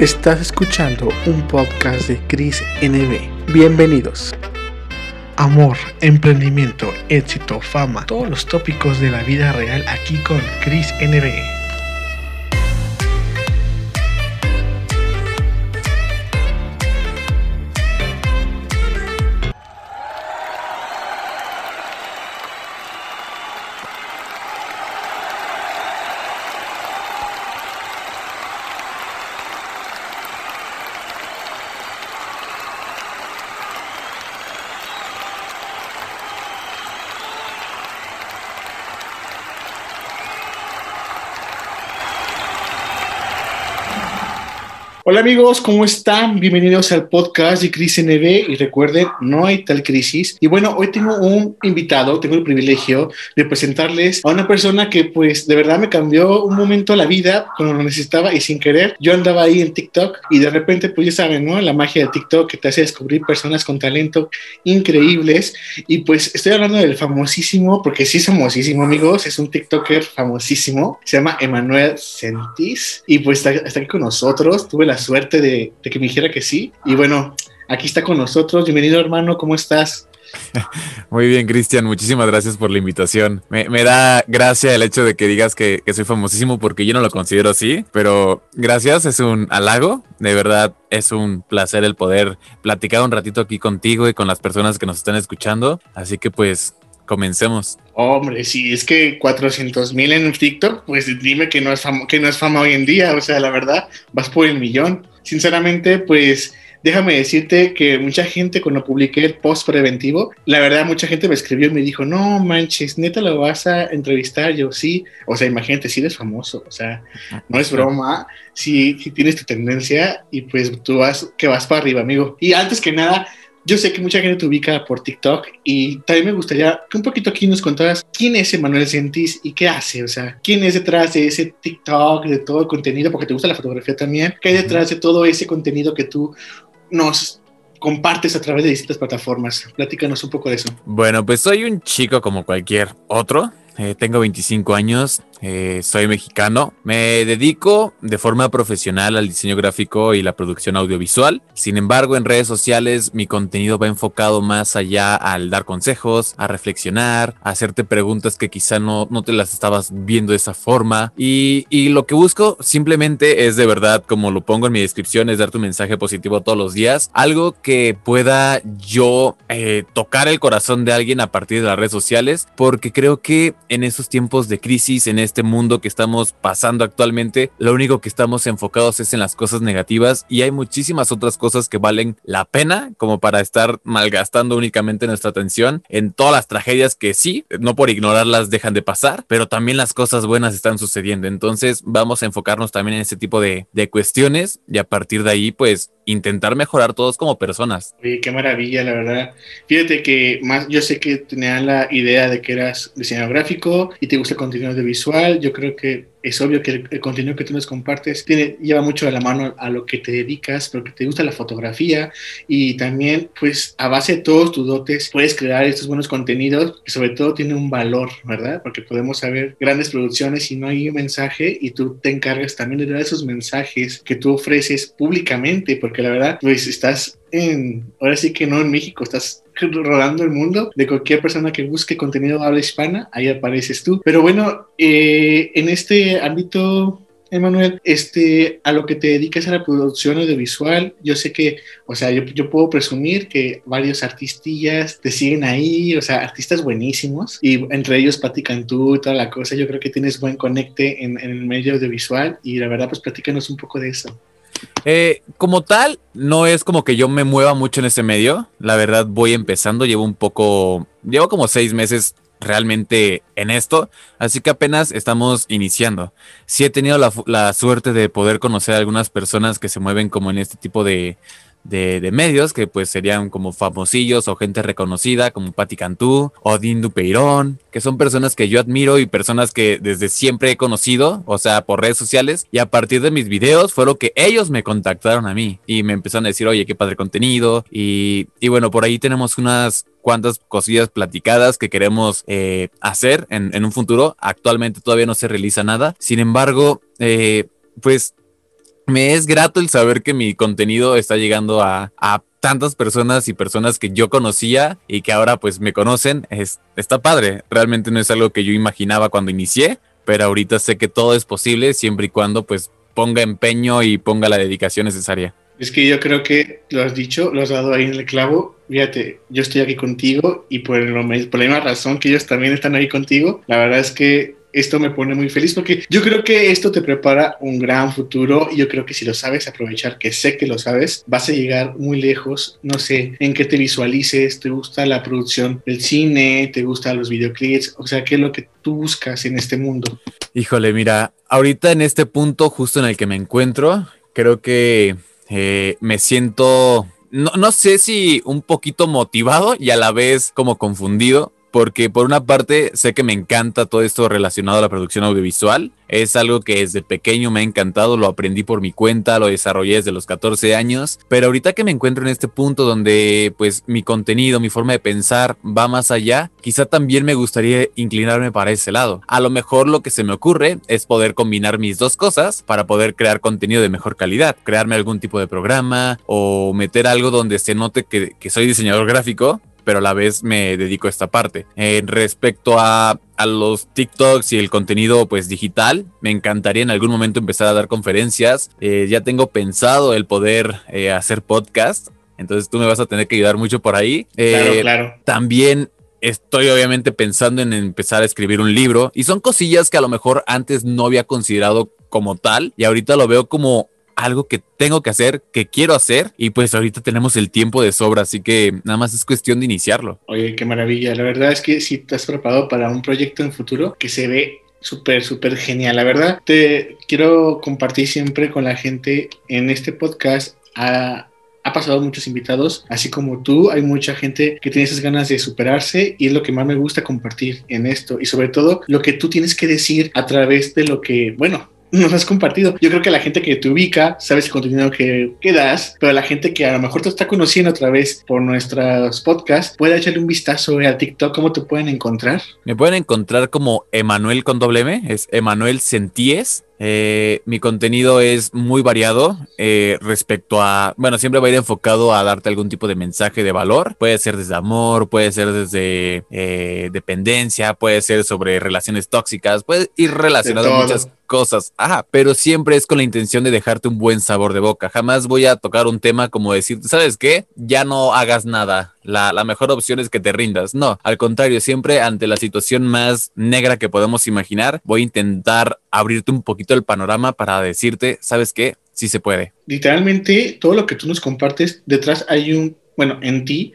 Estás escuchando un podcast de Chris NB. Bienvenidos. Amor, emprendimiento, éxito, fama, todos los tópicos de la vida real aquí con Chris NB. Hola amigos, ¿cómo están? Bienvenidos al podcast de Crisis NB y recuerden, no hay tal crisis. Y bueno, hoy tengo un invitado, tengo el privilegio de presentarles a una persona que pues de verdad me cambió un momento la vida cuando lo necesitaba y sin querer. Yo andaba ahí en TikTok y de repente pues ya saben, ¿no? La magia de TikTok que te hace descubrir personas con talento increíbles. Y pues estoy hablando del famosísimo, porque sí es famosísimo amigos, es un TikToker famosísimo, se llama Emanuel Sentis y pues está, está aquí con nosotros. Tuve la suerte de, que me dijera que sí. Y bueno, aquí está con nosotros. Bienvenido, hermano, ¿cómo estás? Muy bien, Cristian, muchísimas gracias por la invitación. Me, da gracia el hecho de que digas que, soy famosísimo porque yo no lo considero así, pero gracias, es un halago. De verdad, es un placer el poder platicar un ratito aquí contigo y con las personas que nos están escuchando. Así que pues, comencemos. Hombre, si es que 400 mil en TikTok, pues dime que no, es fama, que no es fama hoy en día. O sea, la verdad, vas por el millón. Sinceramente, pues déjame decirte que mucha gente cuando publiqué el post preventivo, la verdad mucha gente me escribió y me dijo, no manches, neta lo vas a entrevistar, yo sí, o sea, imagínate, si eres famoso, o sea, no es broma, si, si tienes tu tendencia y pues tú vas, que vas para arriba, amigo. Y antes que nada, yo sé que mucha gente te ubica por TikTok y también me gustaría que un poquito aquí nos contaras quién es Emanuel Sentis y qué hace, o sea, quién es detrás de ese TikTok, de todo el contenido, porque te gusta la fotografía también, qué hay detrás de todo ese contenido que tú nos compartes a través de distintas plataformas. Platícanos un poco de eso. Bueno, pues soy un chico como cualquier otro. Eh, tengo 25 años, eh, soy mexicano. Me dedico de forma profesional al diseño gráfico y la producción audiovisual. Sin embargo, en redes sociales mi contenido va enfocado más allá al dar consejos, a reflexionar, a hacerte preguntas que quizá no, no te las estabas viendo de esa forma. Y, y lo que busco simplemente es de verdad, como lo pongo en mi descripción, es darte un mensaje positivo todos los días. Algo que pueda yo eh, tocar el corazón de alguien a partir de las redes sociales, porque creo que en esos tiempos de crisis, en este mundo que estamos pasando actualmente, lo único que estamos enfocados es en las cosas negativas y hay muchísimas otras cosas que valen la pena como para estar malgastando únicamente nuestra atención en todas las tragedias que sí, no por ignorarlas dejan de pasar, pero también las cosas buenas están sucediendo. Entonces vamos a enfocarnos también en ese tipo de, de cuestiones y a partir de ahí pues intentar mejorar todos como personas. Oye, qué maravilla, la verdad. Fíjate que más, yo sé que tenía la idea de que eras diseñador gráfico y te gusta el contenido de visual. Yo creo que es obvio que el, contenido que tú nos compartes tiene, lleva mucho de la mano a lo que te dedicas, porque te gusta la fotografía y también, pues, a base de todos tus dotes, puedes crear estos buenos contenidos que sobre todo tienen un valor, ¿verdad? Porque podemos saber grandes producciones y no hay un mensaje y tú te encargas también de dar esos mensajes que tú ofreces públicamente, porque la verdad, pues, estás en, ahora sí que no en México, estás rodando el mundo de cualquier persona que busque contenido habla hispana, ahí apareces tú. Pero bueno, eh, en este ámbito Emanuel, este, a lo que te dedicas a la producción audiovisual, yo sé que, o sea, yo, yo, puedo presumir que varios artistillas te siguen ahí, o sea, artistas buenísimos, y entre ellos platican tú y toda la cosa, yo creo que tienes buen conecte en, en el medio audiovisual, y la verdad, pues platícanos un poco de eso. Eh, como tal, no es como que yo me mueva mucho en ese medio. La verdad, voy empezando, llevo un poco, llevo como seis meses realmente en esto, así que apenas estamos iniciando. Sí he tenido la, la suerte de poder conocer a algunas personas que se mueven como en este tipo de, de, medios que pues serían como famosillos o gente reconocida como Patti Cantú o Dean Dupeirón, que son personas que yo admiro y personas que desde siempre he conocido, o sea, por redes sociales. Y a partir de mis videos fue lo que ellos me contactaron a mí y me empezaron a decir, oye, qué padre contenido y, y bueno, por ahí tenemos unas cuantas cosillas platicadas que queremos eh, hacer en, en, un futuro. Actualmente todavía no se realiza nada. Sin embargo, eh, pues me es grato el saber que mi contenido está llegando a, a tantas personas y personas que yo conocía y que ahora pues me conocen. Es, está padre. Realmente no es algo que yo imaginaba cuando inicié, pero ahorita sé que todo es posible siempre y cuando pues ponga empeño y ponga la dedicación necesaria. Es que yo creo que lo has dicho, lo has dado ahí en el clavo. Fíjate, yo estoy aquí contigo y por, lo, por la misma razón que ellos también están ahí contigo, la verdad es que esto me pone muy feliz porque yo creo que esto te prepara un gran futuro y yo creo que si lo sabes aprovechar, que sé que lo sabes, vas a llegar muy lejos, no sé, en qué te visualices, te gusta la producción del cine, te gustan los videoclips, o sea, qué es lo que tú buscas en este mundo. Híjole, mira, ahorita en este punto justo en el que me encuentro, creo que eh, me siento, no, no sé si un poquito motivado y a la vez como confundido, porque por una parte sé que me encanta todo esto relacionado a la producción audiovisual. Es algo que desde pequeño me ha encantado, lo aprendí por mi cuenta, lo desarrollé desde los 14 años, pero ahorita que me encuentro en este punto donde pues mi contenido, mi forma de pensar va más allá, quizá también me gustaría inclinarme para ese lado. A lo mejor lo que se me ocurre es poder combinar mis dos cosas para poder crear contenido de mejor calidad, crearme algún tipo de programa o meter algo donde se note que, que soy diseñador gráfico, pero a la vez me dedico a esta parte. Eh, respecto a, a, los TikToks y el contenido pues digital, me encantaría en algún momento empezar a dar conferencias. Eh, ya tengo pensado el poder eh, hacer podcast. Entonces tú me vas a tener que ayudar mucho por ahí. claro, claro. También estoy obviamente pensando en empezar a escribir un libro y son cosillas que a lo mejor antes no había considerado como tal y ahorita lo veo como algo que tengo que hacer, que quiero hacer y pues ahorita tenemos el tiempo de sobra, así que nada más es cuestión de iniciarlo. Oye, qué maravilla. La verdad es que si te has preparado para un proyecto en futuro que se ve súper, súper genial. La verdad, te quiero compartir siempre con la gente en este podcast. ha pasado muchos invitados, así como tú, hay mucha gente que tiene esas ganas de superarse y es lo que más me gusta compartir en esto y sobre todo lo que tú tienes que decir a través de lo que, bueno, nos has compartido. Yo creo que la gente que te ubica sabe el contenido que, das, pero la gente que a lo mejor te está conociendo otra vez por nuestros podcasts, puede echarle un vistazo a TikTok. ¿Cómo te pueden encontrar? Me pueden encontrar como Emanuel con doble M, es Emanuel Sentíes. Eh, mi contenido es muy variado eh, respecto a, bueno, siempre va a ir enfocado a darte algún tipo de mensaje de valor. Puede ser desde amor, puede ser desde eh, dependencia, puede ser sobre relaciones tóxicas, puede ir relacionado a muchas cosas. Ajá, pero siempre es con la intención de dejarte un buen sabor de boca. Jamás voy a tocar un tema como decir, ¿sabes qué? Ya no hagas nada la, la, mejor opción es que te rindas. No, al contrario, siempre ante la situación más negra que podemos imaginar, voy a intentar abrirte un poquito el panorama para decirte, ¿sabes qué? Sí se puede. Literalmente, todo lo que tú nos compartes, detrás hay un, bueno, en ti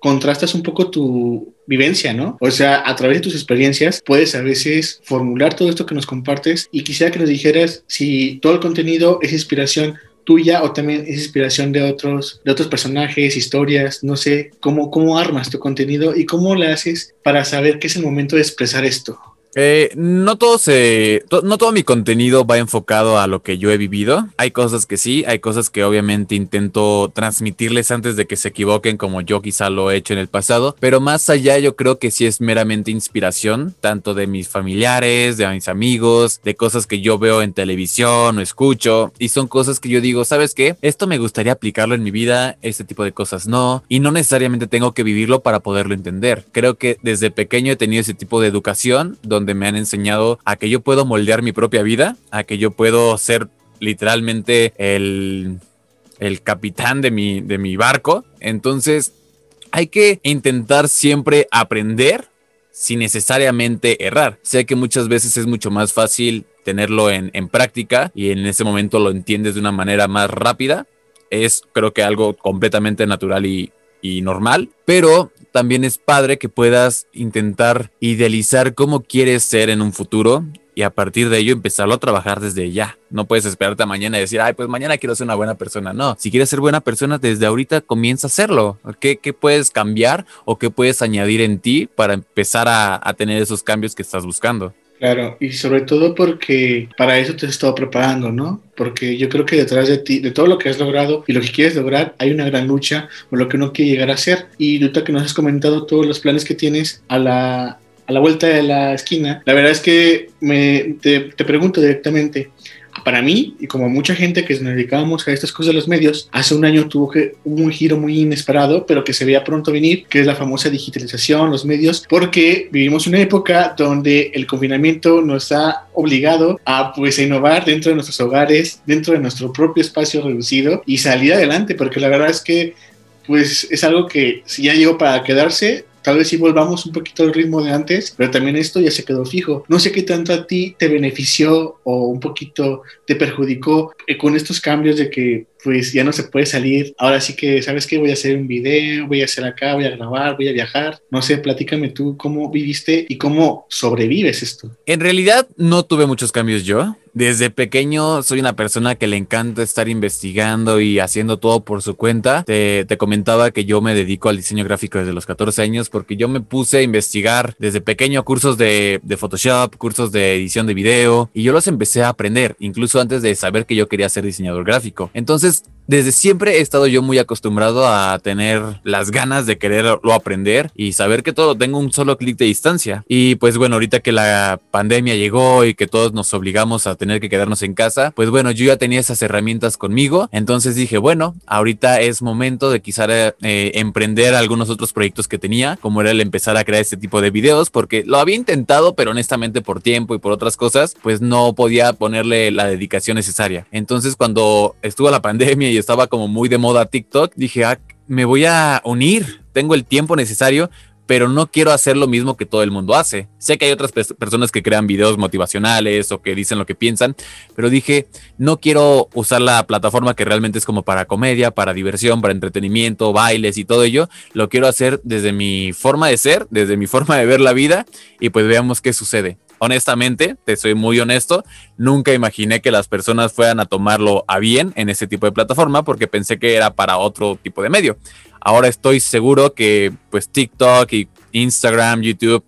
contrastas un poco tu vivencia, ¿no? O sea, a través de tus experiencias puedes a veces formular todo esto que nos compartes y quisiera que nos dijeras si todo el contenido es inspiración tuya o también es inspiración de otros, de otros personajes, historias, no sé, cómo, cómo armas tu contenido y cómo le haces para saber que es el momento de expresar esto. Eh, no todo se, no todo mi contenido va enfocado a lo que yo he vivido. Hay cosas que sí, hay cosas que obviamente intento transmitirles antes de que se equivoquen, como yo quizá lo he hecho en el pasado. Pero más allá, yo creo que sí es meramente inspiración, tanto de mis familiares, de mis amigos, de cosas que yo veo en televisión o escucho. Y son cosas que yo digo, ¿sabes qué? Esto me gustaría aplicarlo en mi vida, este tipo de cosas no. Y no necesariamente tengo que vivirlo para poderlo entender. Creo que desde pequeño he tenido ese tipo de educación me han enseñado a que yo puedo moldear mi propia vida, a que yo puedo ser literalmente el, el capitán de mi, de mi barco. Entonces, hay que intentar siempre aprender sin necesariamente errar. Sé que muchas veces es mucho más fácil tenerlo en, en, práctica y en ese momento lo entiendes de una manera más rápida. Es creo que algo completamente natural y, y normal, pero también es padre que puedas intentar idealizar cómo quieres ser en un futuro y a partir de ello empezarlo a trabajar desde ya. No puedes esperarte mañana y decir, ay, pues mañana quiero ser una buena persona. No, si quieres ser buena persona, desde ahorita comienza a hacerlo. ¿Qué, qué puedes cambiar o qué puedes añadir en ti para empezar a, a tener esos cambios que estás buscando? Claro, y sobre todo porque para eso te has estado preparando, ¿no? Porque yo creo que detrás de ti, de todo lo que has logrado y lo que quieres lograr, hay una gran lucha por lo que uno quiere llegar a ser. Y ahorita que nos has comentado todos los planes que tienes a la, a la vuelta de la esquina, la verdad es que me, te, te pregunto directamente, para mí, y como mucha gente que nos dedicábamos a estas cosas de los medios, hace un año tuvo que, un giro muy inesperado, pero que se veía pronto venir, que es la famosa digitalización, los medios, porque vivimos una época donde el confinamiento nos ha obligado a pues innovar dentro de nuestros hogares, dentro de nuestro propio espacio reducido y salir adelante, porque la verdad es que pues es algo que si ya llegó para quedarse, Tal vez si volvamos un poquito al ritmo de antes, pero también esto ya se quedó fijo. No sé qué tanto a ti te benefició o un poquito te perjudicó eh, con estos cambios de que pues ya no se puede salir. Ahora sí que, ¿sabes qué? Voy a hacer un video, voy a hacer acá, voy a grabar, voy a viajar. No sé, platícame tú cómo viviste y cómo sobrevives esto. En realidad no tuve muchos cambios yo. Desde pequeño soy una persona que le encanta estar investigando y haciendo todo por su cuenta. Te, comentaba que yo me dedico al diseño gráfico desde los 14 años porque yo me puse a investigar desde pequeño cursos de, de Photoshop, cursos de edición de video y yo los empecé a aprender, incluso antes de saber que yo quería ser diseñador gráfico. Entonces just desde siempre he estado yo muy acostumbrado a tener las ganas de quererlo aprender y saber que todo tengo un solo clic de distancia. Y pues bueno, ahorita que la pandemia llegó y que todos nos obligamos a tener que quedarnos en casa, pues bueno, yo ya tenía esas herramientas conmigo. Entonces dije, bueno, ahorita es momento de quizá eh, emprender algunos otros proyectos que tenía, como era el empezar a crear este tipo de videos, porque lo había intentado, pero honestamente por tiempo y por otras cosas, pues no podía ponerle la dedicación necesaria. Entonces cuando estuvo la pandemia y estaba como muy de moda TikTok, dije, ah, me voy a unir, tengo el tiempo necesario, pero no quiero hacer lo mismo que todo el mundo hace. Sé que hay otras personas que crean videos motivacionales o que dicen lo que piensan, pero dije, no quiero usar la plataforma que realmente es como para comedia, para diversión, para entretenimiento, bailes y todo ello. Lo quiero hacer desde mi forma de ser, desde mi forma de ver la vida y pues veamos qué sucede honestamente, te soy muy honesto, nunca imaginé que las personas fueran a tomarlo a bien en ese tipo de plataforma porque pensé que era para otro tipo de medio. Ahora estoy seguro que pues TikTok y Instagram, YouTube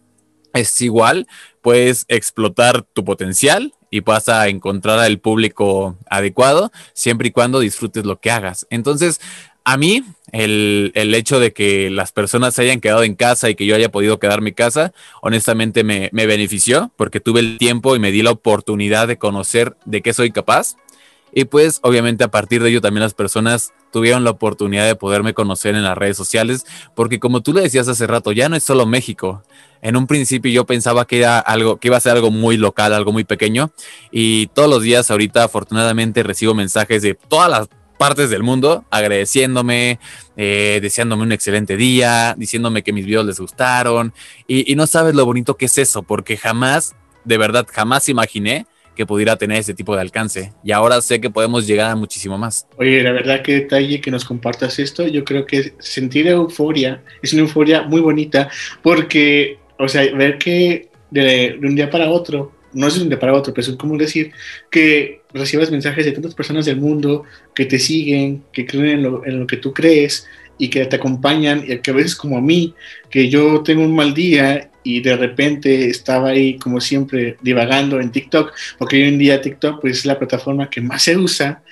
es igual, puedes explotar tu potencial y vas a encontrar al público adecuado siempre y cuando disfrutes lo que hagas. Entonces, a mí, el, hecho de que las personas se hayan quedado en casa y que yo haya podido quedar mi casa, honestamente me, me, benefició porque tuve el tiempo y me di la oportunidad de conocer de qué soy capaz. Y pues obviamente a partir de ello también las personas tuvieron la oportunidad de poderme conocer en las redes sociales, porque como tú le decías hace rato, ya no es solo México. En un principio yo pensaba que era algo, que iba a ser algo muy local, algo muy pequeño, y todos los días ahorita afortunadamente recibo mensajes de todas las partes del mundo agradeciéndome, eh, deseándome un excelente día, diciéndome que mis videos les gustaron. Y, no sabes lo bonito que es eso, porque jamás, de verdad, jamás imaginé que pudiera tener ese tipo de alcance. Y ahora sé que podemos llegar a muchísimo más. Oye, la verdad que detalle que nos compartas esto, yo creo que sentir euforia es una euforia muy bonita porque, o sea, ver que de, de un día para otro no es de un día para otro, pero es como decir que recibas mensajes de tantas personas del mundo que te siguen, que creen en lo, en lo, que tú crees y que te acompañan, y que a veces como a mí, que yo tengo un mal día y de repente estaba ahí como siempre divagando en TikTok, porque hoy en día TikTok pues es la plataforma que más se usa,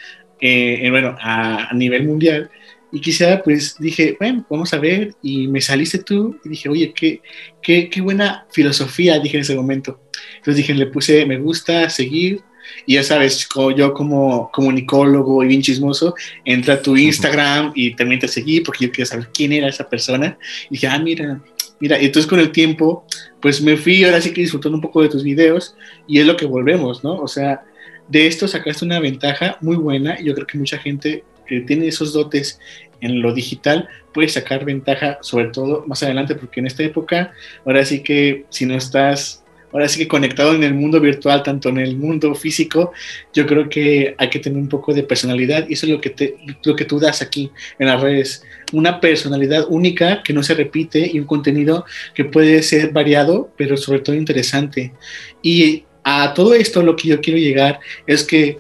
eh, bueno, a nivel mundial, y quizá pues dije, bueno, vamos a ver, y me saliste tú, y dije, oye, qué, qué, qué buena filosofía, dije en ese momento. Entonces dije, le puse me gusta, seguir, y ya sabes, como yo como comunicólogo y bien chismoso, entra a tu Instagram y también te seguí porque yo quería saber quién era esa persona. Y dije, ah, mira, mira, y entonces con el tiempo, pues me fui ahora sí que disfrutando un poco de tus videos y es lo que volvemos, ¿no? O sea, de esto sacaste una ventaja muy buena y yo creo que mucha gente que tiene esos dotes en lo digital puede sacar ventaja, sobre todo más adelante, porque en esta época, ahora sí que si no estás, ahora sí que conectado en el mundo virtual, tanto en el mundo físico, yo creo que hay que tener un poco de personalidad y eso es lo que, te, lo que tú das aquí en las redes, una personalidad única que no se repite y un contenido que puede ser variado, pero sobre todo interesante. Y a todo esto lo que yo quiero llegar es que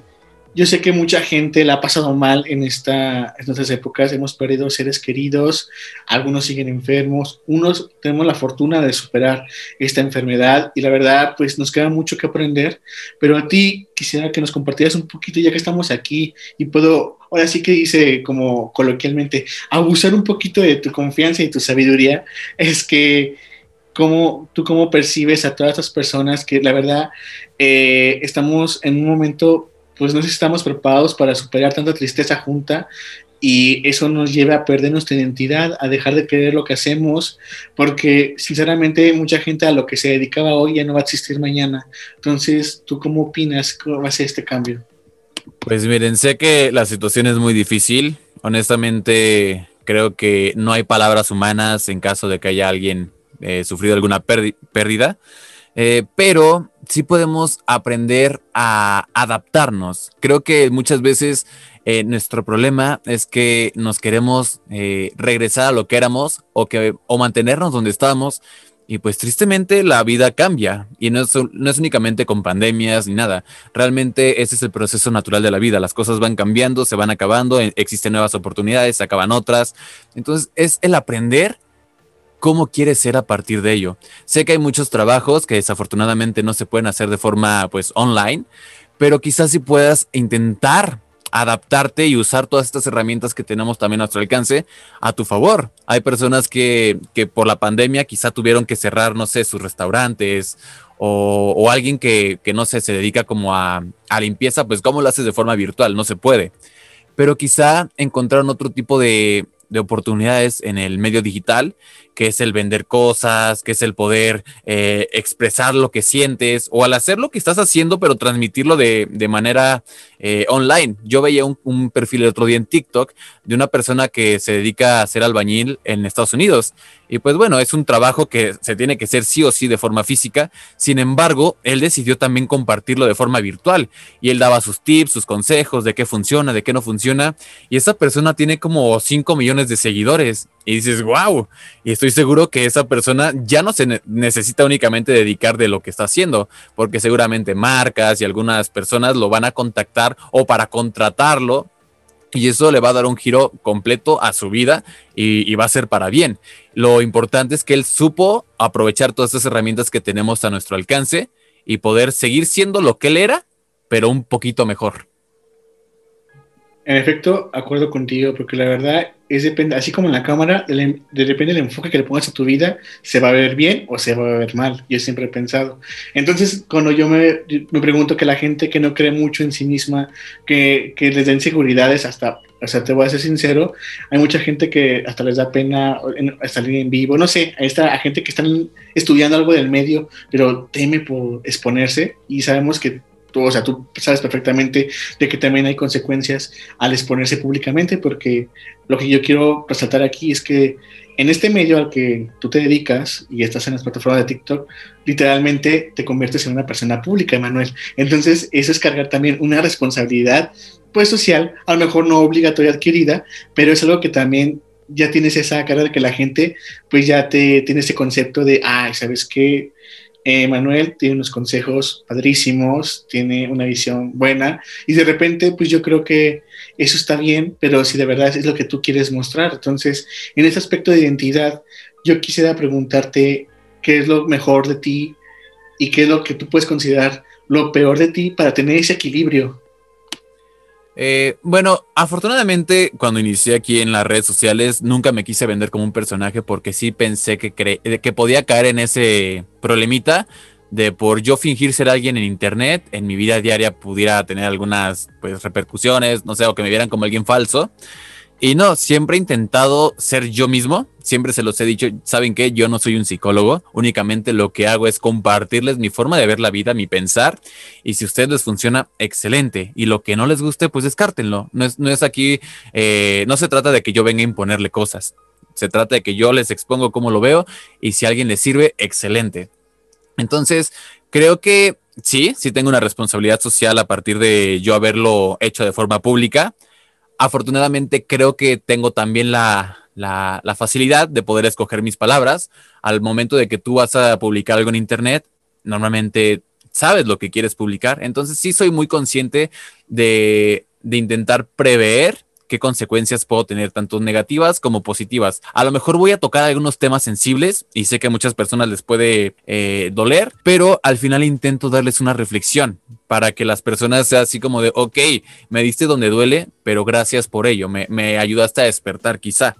yo sé que mucha gente la ha pasado mal en, esta, en estas épocas, hemos perdido seres queridos, algunos siguen enfermos, unos tenemos la fortuna de superar esta enfermedad y la verdad pues nos queda mucho que aprender, pero a ti quisiera que nos compartieras un poquito ya que estamos aquí y puedo, ahora sí que dice como coloquialmente, abusar un poquito de tu confianza y tu sabiduría, es que cómo, tú cómo percibes a todas estas personas que la verdad eh, estamos en un momento pues no estamos preparados para superar tanta tristeza junta y eso nos lleva a perder nuestra identidad, a dejar de creer lo que hacemos, porque sinceramente mucha gente a lo que se dedicaba hoy ya no va a existir mañana. Entonces, ¿tú cómo opinas? ¿Cómo va a ser este cambio? Pues miren, sé que la situación es muy difícil. Honestamente, creo que no hay palabras humanas en caso de que haya alguien eh, sufrido alguna pérdida. Eh, pero sí podemos aprender a adaptarnos. Creo que muchas veces eh, nuestro problema es que nos queremos eh, regresar a lo que éramos o, que, o mantenernos donde estábamos. Y pues tristemente la vida cambia y no es, no es únicamente con pandemias ni nada. Realmente ese es el proceso natural de la vida. Las cosas van cambiando, se van acabando, e, existen nuevas oportunidades, se acaban otras. Entonces es el aprender cómo quieres ser a partir de ello. Sé que hay muchos trabajos que desafortunadamente no se pueden hacer de forma pues online, pero quizás si puedas intentar adaptarte y usar todas estas herramientas que tenemos también a nuestro alcance a tu favor. Hay personas que, que por la pandemia quizá tuvieron que cerrar, no sé, sus restaurantes o, o alguien que, que, no sé, se dedica como a, a limpieza, pues cómo lo haces de forma virtual, no se puede. Pero quizá encontraron otro tipo de, de oportunidades en el medio digital, que es el vender cosas, que es el poder eh, expresar lo que sientes o al hacer lo que estás haciendo, pero transmitirlo de, de manera eh, online. Yo veía un, perfil el otro día en TikTok de una persona que se dedica a ser albañil en Estados Unidos. Y pues bueno, es un trabajo que se tiene que hacer sí o sí de forma física. Sin embargo, él decidió también compartirlo de forma virtual. Y él daba sus tips, sus consejos de qué funciona, de qué no funciona. Y esa persona tiene como 5 millones de seguidores. Y dices, wow. Y estoy seguro que esa persona ya no se ne necesita únicamente dedicar de lo que está haciendo, porque seguramente marcas y algunas personas lo van a contactar o para contratarlo y eso le va a dar un giro completo a su vida y, va a ser para bien. Lo importante es que él supo aprovechar todas estas herramientas que tenemos a nuestro alcance y poder seguir siendo lo que él era, pero un poquito mejor. En efecto, acuerdo contigo, porque la verdad es depende, así como en la cámara, de depende del enfoque que le pongas a tu vida, se va a ver bien o se va a ver mal. Yo siempre he pensado. Entonces, cuando yo me, me pregunto que la gente que no cree mucho en sí misma, que, que les da inseguridades, hasta, o sea, te voy a ser sincero, hay mucha gente que hasta les da pena salir en vivo, no sé, hay esta gente que están estudiando algo del medio, pero teme por exponerse y sabemos que tú, o sea, tú sabes perfectamente de que también hay consecuencias al exponerse públicamente, porque lo que yo quiero resaltar aquí es que en este medio al que tú te dedicas y estás en las plataformas de TikTok, literalmente te conviertes en una persona pública, Emanuel. Entonces, eso es cargar también una responsabilidad, pues social, a lo mejor no obligatoria adquirida, pero es algo que también ya tienes esa cara de que la gente, pues ya te tiene ese concepto de, ay, ¿sabes qué? Eh, Manuel tiene unos consejos padrísimos, tiene una visión buena y de repente pues yo creo que eso está bien, pero si de verdad es lo que tú quieres mostrar. Entonces, en ese aspecto de identidad, yo quisiera preguntarte qué es lo mejor de ti y qué es lo que tú puedes considerar lo peor de ti para tener ese equilibrio. Eh, bueno, afortunadamente cuando inicié aquí en las redes sociales nunca me quise vender como un personaje porque sí pensé que, que podía caer en ese problemita de por yo fingir ser alguien en internet, en mi vida diaria pudiera tener algunas pues repercusiones, no sé, o que me vieran como alguien falso. Y no, siempre he intentado ser yo mismo, siempre se los he dicho, saben que yo no soy un psicólogo, únicamente lo que hago es compartirles mi forma de ver la vida, mi pensar, y si a ustedes les funciona, excelente, y lo que no les guste, pues descártenlo. No es, no es aquí, eh, no se trata de que yo venga a imponerle cosas, se trata de que yo les expongo cómo lo veo, y si a alguien les sirve, excelente. Entonces, creo que sí, sí tengo una responsabilidad social a partir de yo haberlo hecho de forma pública afortunadamente creo que tengo también la, la, facilidad de poder escoger mis palabras. Al momento de que tú vas a publicar algo en Internet, normalmente sabes lo que quieres publicar. Entonces sí soy muy consciente de, de intentar prever qué consecuencias puedo tener, tanto negativas como positivas. A lo mejor voy a tocar algunos temas sensibles y sé que a muchas personas les puede eh, doler, pero al final intento darles una reflexión para que las personas sea así como de, ok, me diste donde duele, pero gracias por ello, me, me ayudaste a despertar quizá.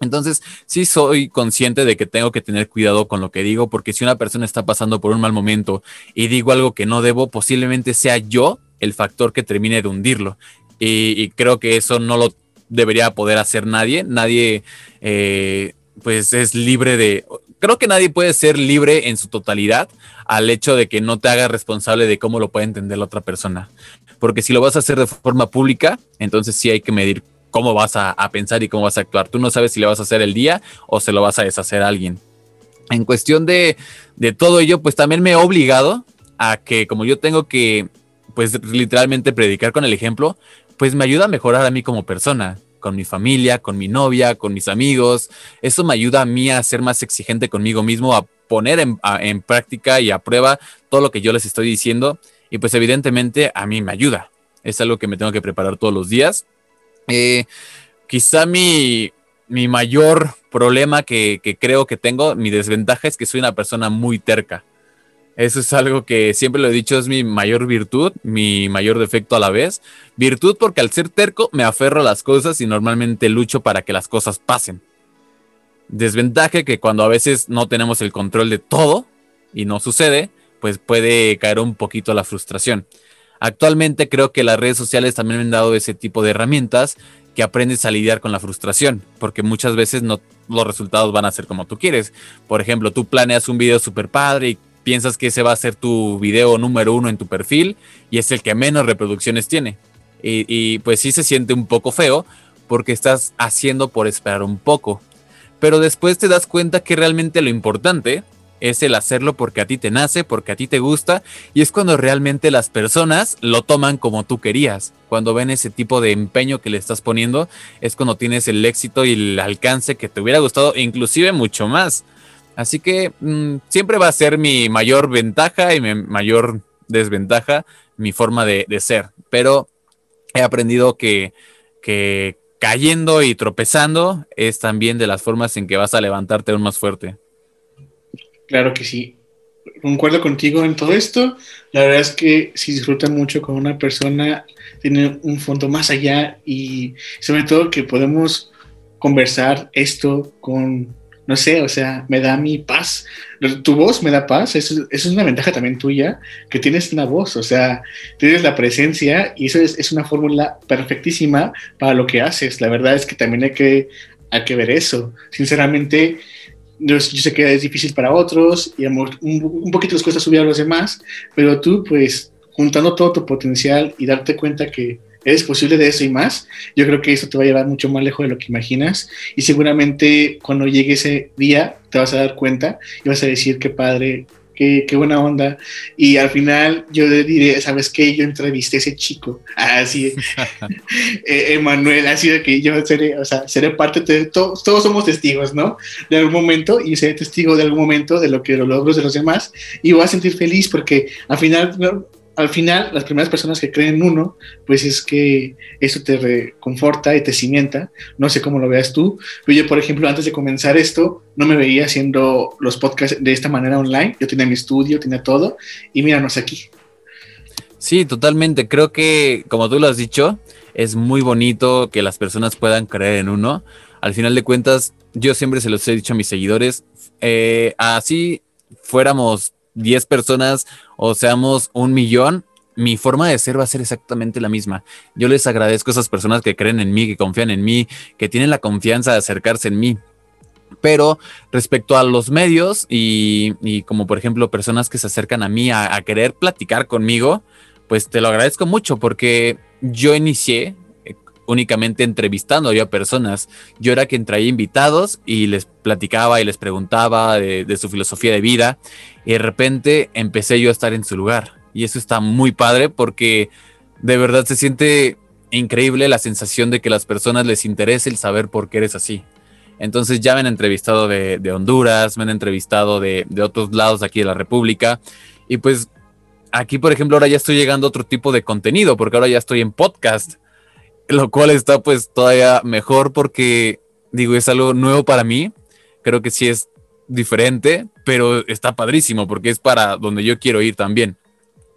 Entonces, sí soy consciente de que tengo que tener cuidado con lo que digo, porque si una persona está pasando por un mal momento y digo algo que no debo, posiblemente sea yo el factor que termine de hundirlo. Y, creo que eso no lo debería poder hacer nadie. Nadie, eh, pues, es libre de. Creo que nadie puede ser libre en su totalidad al hecho de que no te haga responsable de cómo lo puede entender la otra persona. Porque si lo vas a hacer de forma pública, entonces sí hay que medir cómo vas a, pensar y cómo vas a actuar. Tú no sabes si le vas a hacer el día o se lo vas a deshacer a alguien. En cuestión de, de todo ello, pues también me he obligado a que como yo tengo que, pues literalmente predicar con el ejemplo, pues me ayuda a mejorar a mí como persona, con mi familia, con mi novia, con mis amigos. Eso me ayuda a mí a ser más exigente conmigo mismo, a poner en, en práctica y a prueba todo lo que yo les estoy diciendo. Y pues evidentemente a mí me ayuda. Es algo que me tengo que preparar todos los días. Eh, quizá mi, mi mayor problema que, que, creo que tengo, mi desventaja es que soy una persona muy terca. Eso es algo que siempre lo he dicho, es mi mayor virtud, mi mayor defecto a la vez. Virtud porque al ser terco me aferro a las cosas y normalmente lucho para que las cosas pasen. Desventaja que cuando a veces no tenemos el control de todo y no sucede, pues puede caer un poquito la frustración. Actualmente creo que las redes sociales también me han dado ese tipo de herramientas que aprendes a lidiar con la frustración, porque muchas veces no los resultados van a ser como tú quieres. Por ejemplo, tú planeas un video súper padre y piensas que ese va a ser tu video número uno en tu perfil y es el que menos reproducciones tiene. Y, pues sí se siente un poco feo porque estás haciendo por esperar un poco. Pero después te das cuenta que realmente lo importante es el hacerlo porque a ti te nace, porque a ti te gusta, y es cuando realmente las personas lo toman como tú querías. Cuando ven ese tipo de empeño que le estás poniendo, es cuando tienes el éxito y el alcance que te hubiera gustado, inclusive mucho más. Así que mm, siempre va a ser mi mayor ventaja y mi mayor desventaja mi forma de, ser. Pero he aprendido que, que cayendo y tropezando es también de las formas en que vas a levantarte aún más fuerte. Claro que sí. Concuerdo contigo en todo esto. La verdad es que si disfrutan mucho con una persona, tiene un fondo más allá y sobre todo que podemos conversar esto con no sé, o sea, me da mi paz. Tu voz me da paz, eso, es una ventaja también tuya, que tienes una voz, o sea, tienes la presencia y eso es, una fórmula perfectísima para lo que haces. La verdad es que también hay que, hay que ver eso. Sinceramente, yo, sé que es difícil para otros y un, un poquito les cuesta subir a los demás, pero tú pues juntando todo tu potencial y darte cuenta que eres posible de eso y más, yo creo que eso te va a llevar mucho más lejos de lo que imaginas y seguramente cuando llegue ese día te vas a dar cuenta y vas a decir qué padre, qué, qué buena onda y al final yo diré, ¿sabes qué? Yo entrevisté a ese chico, así, eh, Emanuel, así de que yo seré, o sea, seré parte de, todos, todos somos testigos, ¿no? De algún momento y seré testigo de algún momento de lo que los logros de los demás y voy a sentir feliz porque al final... al final, las primeras personas que creen en uno, pues es que eso te reconforta y te cimienta. No sé cómo lo veas tú, pero yo, por ejemplo, antes de comenzar esto, no me veía haciendo los podcasts de esta manera online. Yo tenía mi estudio, tenía todo, y míranos aquí. Sí, totalmente. Creo que, como tú lo has dicho, es muy bonito que las personas puedan creer en uno. Al final de cuentas, yo siempre se los he dicho a mis seguidores, eh, así fuéramos 10 personas o seamos un millón, mi forma de ser va a ser exactamente la misma. Yo les agradezco a esas personas que creen en mí, que confían en mí, que tienen la confianza de acercarse en mí. Pero respecto a los medios y, como por ejemplo personas que se acercan a mí a querer platicar conmigo, pues te lo agradezco mucho porque yo inicié únicamente entrevistando a personas. Yo era quien traía invitados y les platicaba y les preguntaba de, su filosofía de vida. Y de repente empecé yo a estar en su lugar. Y eso está muy padre porque de verdad se siente increíble la sensación de que las personas les interesa el saber por qué eres así. Entonces ya me han entrevistado de, Honduras, me han entrevistado de, otros lados aquí de la República. Y pues aquí, por ejemplo, ahora ya estoy llegando a otro tipo de contenido, porque ahora ya estoy en podcast lo cual está pues todavía mejor porque digo, es algo nuevo para mí, creo que sí es diferente, pero está padrísimo porque es para donde yo quiero ir también.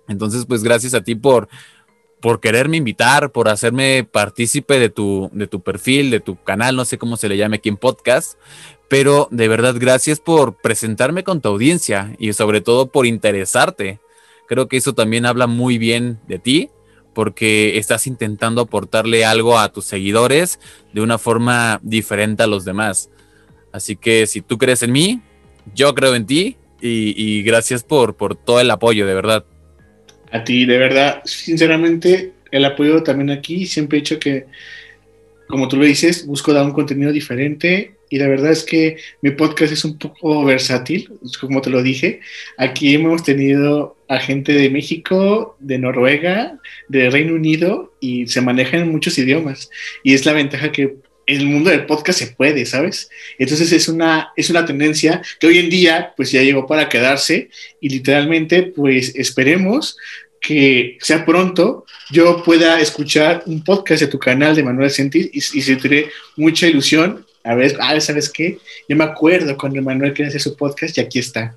Entonces, pues gracias a ti por, por quererme invitar, por hacerme partícipe de tu, de tu perfil, de tu canal, no sé cómo se le llame aquí en podcast, pero de verdad gracias por presentarme con tu audiencia y sobre todo por interesarte. Creo que eso también habla muy bien de ti porque estás intentando aportarle algo a tus seguidores de una forma diferente a los demás. Así que si tú crees en mí, yo creo en ti y, gracias por, por todo el apoyo, de verdad. A ti, de verdad, sinceramente, el apoyo también aquí, siempre he dicho que, como tú lo dices, busco dar un contenido diferente y la verdad es que mi podcast es un poco versátil, como te lo dije. Aquí hemos tenido a gente de México, de Noruega, de Reino Unido y se manejan en muchos idiomas. Y es la ventaja que en el mundo del podcast se puede, ¿sabes? Entonces es una, es una tendencia que hoy en día pues ya llegó para quedarse y literalmente pues esperemos que sea pronto yo pueda escuchar un podcast de tu canal de Manuel Sentir y, y se tiene mucha ilusión a ver, ah, ¿sabes qué? Yo me acuerdo cuando Manuel quería hacer su podcast y aquí está.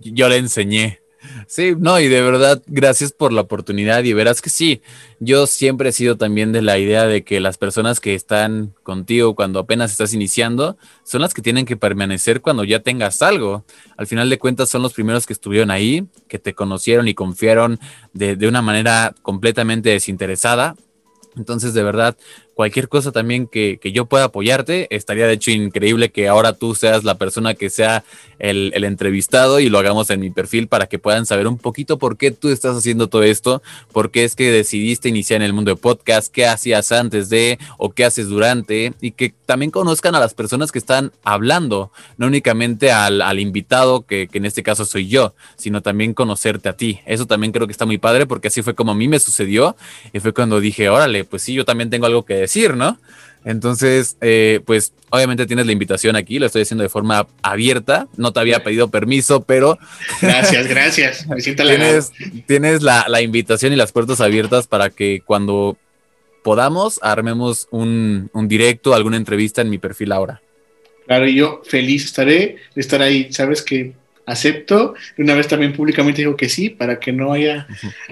Yo le enseñé. Sí, no, y de verdad, gracias por la oportunidad y verás que sí, yo siempre he sido también de la idea de que las personas que están contigo cuando apenas estás iniciando son las que tienen que permanecer cuando ya tengas algo. Al final de cuentas son los primeros que estuvieron ahí, que te conocieron y confiaron de, de una manera completamente desinteresada. Entonces, de verdad, cualquier cosa también que, yo pueda apoyarte, estaría de hecho increíble que ahora tú seas la persona que sea el, entrevistado y lo hagamos en mi perfil para que puedan saber un poquito por qué tú estás haciendo todo esto, por qué es que decidiste iniciar en el mundo de podcast, qué hacías antes de o qué haces durante y que también conozcan a las personas que están hablando, no únicamente al, invitado, que, que en este caso soy yo, sino también conocerte a ti. Eso también creo que está muy padre porque así fue como a mí me sucedió y fue cuando dije, órale, pues sí, yo también tengo algo que decir decir, ¿no? Entonces, eh, pues obviamente tienes la invitación aquí, lo estoy haciendo de forma abierta, no te había pedido permiso, pero... Gracias, gracias, me siento Tienes, tienes la, la, invitación y las puertas abiertas para que cuando podamos armemos un, un directo, alguna entrevista en mi perfil ahora. Claro, y yo feliz estaré de estar ahí, sabes que acepto. Una vez también públicamente digo que sí, para que no haya,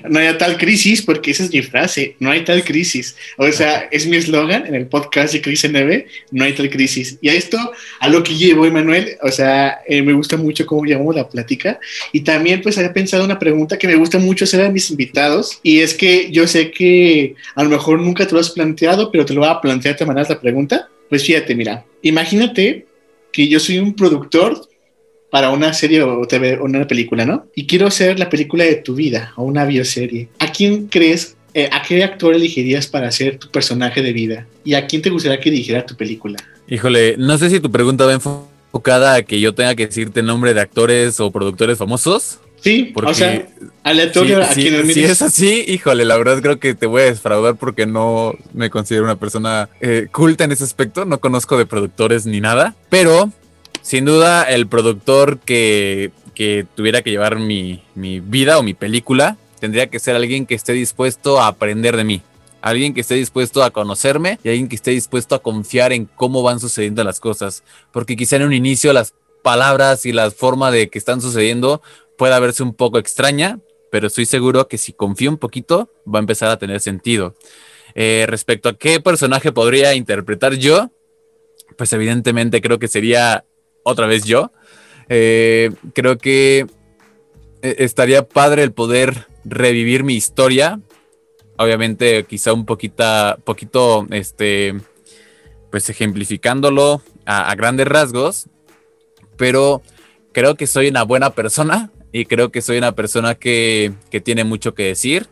no haya tal crisis, porque esa es mi frase, no hay tal crisis. O sea, es mi eslogan en el podcast de Crisis NB, no hay tal crisis. Y a esto, a lo que llevo, Emanuel, o sea, eh, me gusta mucho cómo llamamos la plática. Y también, pues, había pensado una pregunta que me gusta mucho hacer a mis invitados, y es que yo sé que a lo mejor nunca te lo has planteado, pero te lo voy a plantear de manera la pregunta. Pues fíjate, mira, imagínate que yo soy un productor para una serie o TV o una película, ¿no? Y quiero hacer la película de tu vida o una bioserie. ¿A quién crees, eh, a qué actor elegirías para hacer tu personaje de vida? ¿Y a quién te gustaría que dirigiera tu película? Híjole, no sé si tu pregunta va enfocada a que yo tenga que decirte nombre de actores o productores famosos. Sí, porque o sea, aleatorio a quien Si es así, híjole, la verdad creo que te voy a defraudar porque no me considero una persona eh, culta en ese aspecto, no conozco de productores ni nada, pero sin duda, el productor que, tuviera que llevar mi, vida o mi película tendría que ser alguien que esté dispuesto a aprender de mí. Alguien que esté dispuesto a conocerme y alguien que esté dispuesto a confiar en cómo van sucediendo las cosas. Porque quizá en un inicio las palabras y la forma de que están sucediendo pueda verse un poco extraña, pero estoy seguro que si confío un poquito va a empezar a tener sentido. Eh, respecto a qué personaje podría interpretar yo, pues evidentemente creo que sería otra vez yo. Eh, creo que eh, estaría padre el poder revivir mi historia. Obviamente, quizá un poquito, poquito, este, pues ejemplificándolo a, grandes rasgos. Pero creo que soy una buena persona y creo que soy una persona que, tiene mucho que decir,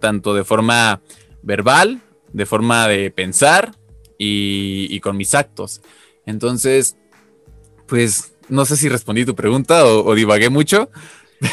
tanto de forma verbal, de forma de pensar y con mis actos. Entonces, pues no sé si respondí tu pregunta o, divagué mucho.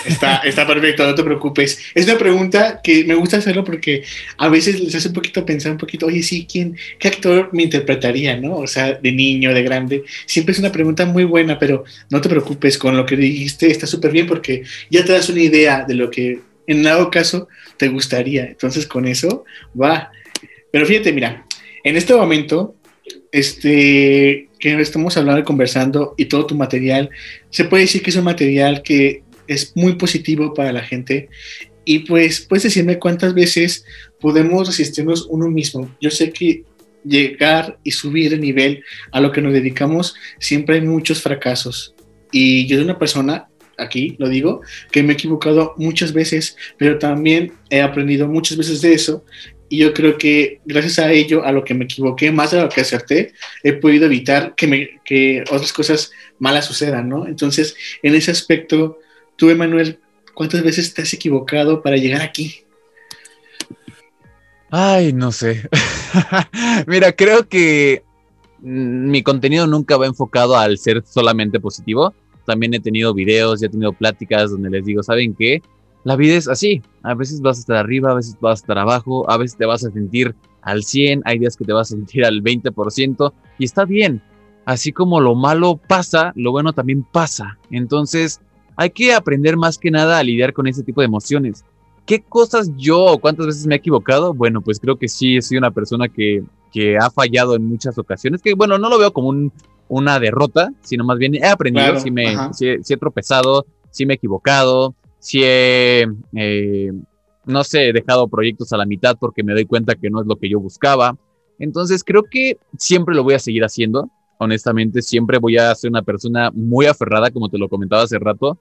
Está, está, perfecto, no te preocupes. Es una pregunta que me gusta hacerlo porque a veces les hace un poquito pensar un poquito, oye, sí, ¿quién, qué actor me interpretaría, no? O sea, de niño, de grande. Siempre es una pregunta muy buena, pero no te preocupes, con lo que dijiste está súper bien porque ya te das una idea de lo que en dado caso te gustaría. Entonces, con eso va. Pero fíjate, mira, en este momento este, que estamos hablando y conversando y todo tu material, se puede decir que es un material que es muy positivo para la gente. Y pues, puedes decirme cuántas veces podemos resistirnos uno mismo. Yo sé que llegar y subir el nivel a lo que nos dedicamos, siempre hay muchos fracasos. Y yo soy una persona aquí lo digo, que me he equivocado muchas veces, pero también he aprendido muchas veces de eso y yo creo que gracias a ello, a lo que me equivoqué, más de lo que acerté, he podido evitar que, me, que otras cosas malas sucedan, ¿no? Entonces, en ese aspecto, tú, Emanuel, ¿cuántas veces te has equivocado para llegar aquí? Ay, no sé. Mira, creo que mi contenido nunca va enfocado al ser solamente positivo. También he tenido videos y he tenido pláticas donde les digo, ¿saben qué? la vida es así. A veces vas a estar arriba, a veces vas a estar abajo, a veces te vas a sentir al 100, hay días que te vas a sentir al 20% y está bien. Así como lo malo pasa, lo bueno también pasa. Entonces, hay que aprender más que nada a lidiar con ese tipo de emociones. ¿Qué cosas yo cuántas veces me he equivocado? Bueno, pues creo que sí, soy una persona que, que ha fallado en muchas ocasiones, que bueno, no lo veo como un, una derrota, sino más bien he aprendido, si, me, he tropezado, si me he equivocado, si he, eh, no sé, dejado proyectos a la mitad porque me doy cuenta que no es lo que yo buscaba. Entonces creo que siempre lo voy a seguir haciendo. Honestamente, siempre voy a ser una persona muy aferrada, como te lo comentaba hace rato.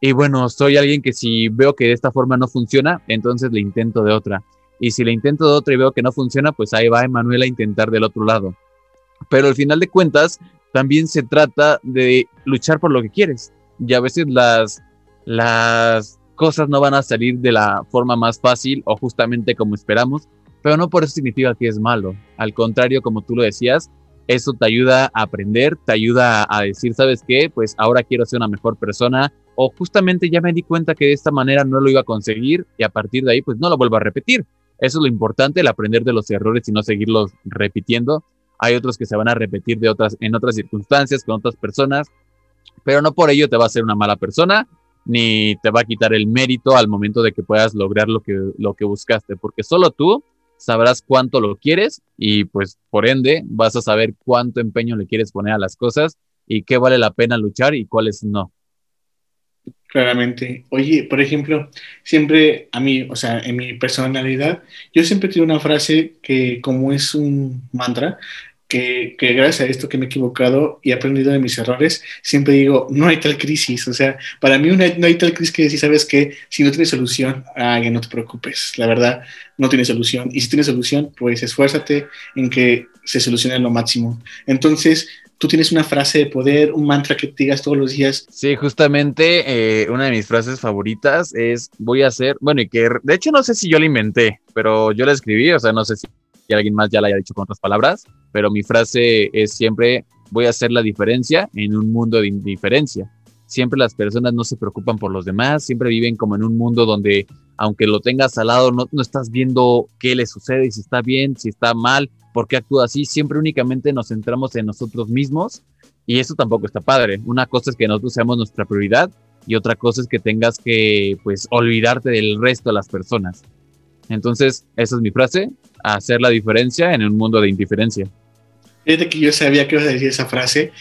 Y bueno, soy alguien que si veo que de esta forma no funciona, entonces le intento de otra. Y si le intento de otra y veo que no funciona, pues ahí va Emanuel a intentar del otro lado. Pero al final de cuentas, también se trata de luchar por lo que quieres. Y a veces las las cosas no van a salir de la forma más fácil o justamente como esperamos, pero no por eso significa que es malo. Al contrario, como tú lo decías, eso te ayuda a aprender, te ayuda a decir, ¿sabes qué? Pues ahora quiero ser una mejor persona o justamente ya me di cuenta que de esta manera no lo iba a conseguir y a partir de ahí pues no lo vuelvo a repetir. Eso es lo importante, el aprender de los errores y no seguirlos repitiendo. Hay otros que se van a repetir de otras, en otras circunstancias, con otras personas, pero no por ello te va a ser una mala persona ni te va a quitar el mérito al momento de que puedas lograr lo que, lo que buscaste, porque solo tú sabrás cuánto lo quieres y pues por ende vas a saber cuánto empeño le quieres poner a las cosas y qué vale la pena luchar y cuáles no. Claramente. Oye, por ejemplo, siempre a mí, o sea, en mi personalidad, yo siempre tengo una frase que como es un mantra, que, que, gracias a esto que me he equivocado y he aprendido de mis errores, siempre digo, no hay tal crisis. O sea, para mí no hay tal crisis que decir, sabes que si no tiene solución, ah, no te preocupes. La verdad, no tiene solución. Y si tiene solución, pues esfuérzate en que se solucione lo máximo. Entonces, tú tienes una frase de poder, un mantra que digas todos los días. Sí, justamente eh, una de mis frases favoritas es voy a hacer, bueno, y que de hecho no sé si yo la inventé, pero yo la escribí, o sea, no sé si alguien más ya la haya dicho con otras palabras, pero mi frase es siempre, voy a hacer la diferencia en un mundo de indiferencia. Siempre las personas no se preocupan por los demás, siempre viven como en un mundo donde, aunque lo tengas al lado, no, no estás viendo qué le sucede, si está bien, si está mal, por qué actúa así. Siempre únicamente nos centramos en nosotros mismos y eso tampoco está padre. Una cosa es que nosotros seamos nuestra prioridad y otra cosa es que tengas que, pues, olvidarte del resto de las personas. Entonces, esa es mi frase, hacer la diferencia en un mundo de indiferencia. Fíjate que yo sabía que ibas a decir esa frase.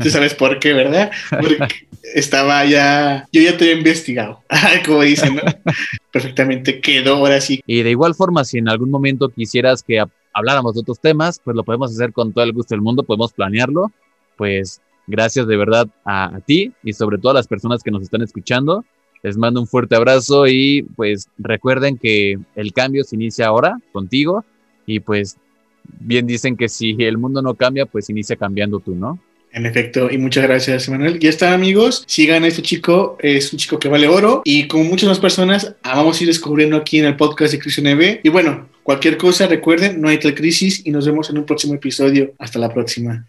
Tú sabes por qué, ¿verdad? Porque estaba ya. Yo ya te he investigado. Como dicen, ¿no? Perfectamente quedó ahora sí. Y de igual forma, si en algún momento quisieras que habláramos de otros temas, pues lo podemos hacer con todo el gusto del mundo, podemos planearlo. Pues gracias de verdad a, a ti y sobre todo a las personas que nos están escuchando. Les mando un fuerte abrazo y pues recuerden que el cambio se inicia ahora contigo y pues bien dicen que si el mundo no cambia, pues inicia cambiando tú, ¿no? En efecto, y muchas gracias, Manuel. Ya está, amigos. Sigan a este chico, es un chico que vale oro. Y como muchas más personas, vamos a ir descubriendo aquí en el podcast de Cristian EB. Y bueno, cualquier cosa, recuerden, no hay tal crisis y nos vemos en un próximo episodio. Hasta la próxima.